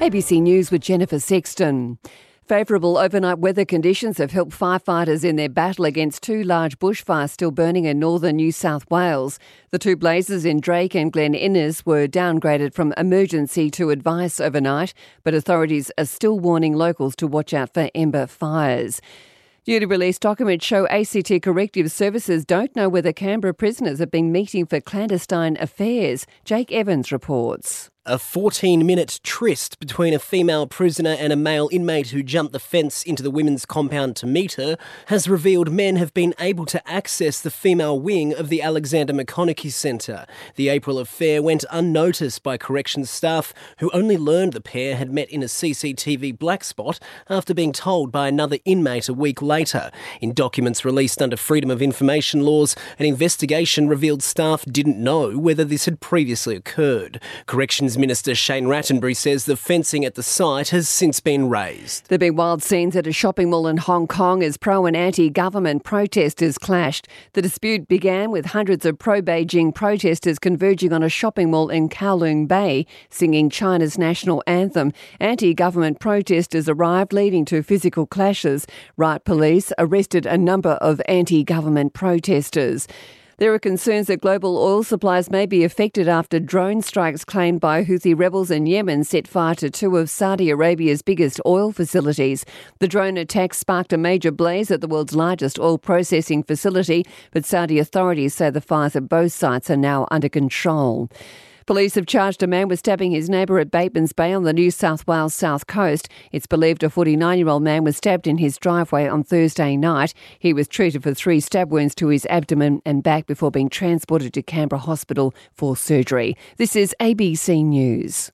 ABC News with Jennifer Sexton. Favourable overnight weather conditions have helped firefighters in their battle against two large bushfires still burning in northern New South Wales. The two blazes in Drake and Glen Innes were downgraded from emergency to advice overnight, but authorities are still warning locals to watch out for ember fires. Newly released documents show ACT Corrective Services don't know whether Canberra prisoners have been meeting for clandestine affairs. Jake Evans reports. A 14 minute tryst between a female prisoner and a male inmate who jumped the fence into the women's compound to meet her has revealed men have been able to access the female wing of the Alexander Maconochie Centre. The April affair went unnoticed by corrections staff who only learned the pair had met in a CCTV black spot after being told by another inmate a week later. In documents released under Freedom of Information laws, an investigation revealed staff didn't know whether this had previously occurred. Corrections Minister Shane Rattenbury says the fencing at the site has since been raised. There have been wild scenes at a shopping mall in Hong Kong as pro and anti government protesters clashed. The dispute began with hundreds of pro Beijing protesters converging on a shopping mall in Kowloon Bay, singing China's national anthem. Anti government protesters arrived, leading to physical clashes. Riot police arrested a number of anti government protesters. There are concerns that global oil supplies may be affected after drone strikes claimed by Houthi rebels in Yemen set fire to two of Saudi Arabia's biggest oil facilities. The drone attacks sparked a major blaze at the world's largest oil processing facility, but Saudi authorities say the fires at both sites are now under control. Police have charged a man with stabbing his neighbour at Batemans Bay on the New South Wales south coast. It's believed a 49 year old man was stabbed in his driveway on Thursday night. He was treated for three stab wounds to his abdomen and back before being transported to Canberra Hospital for surgery. This is ABC News.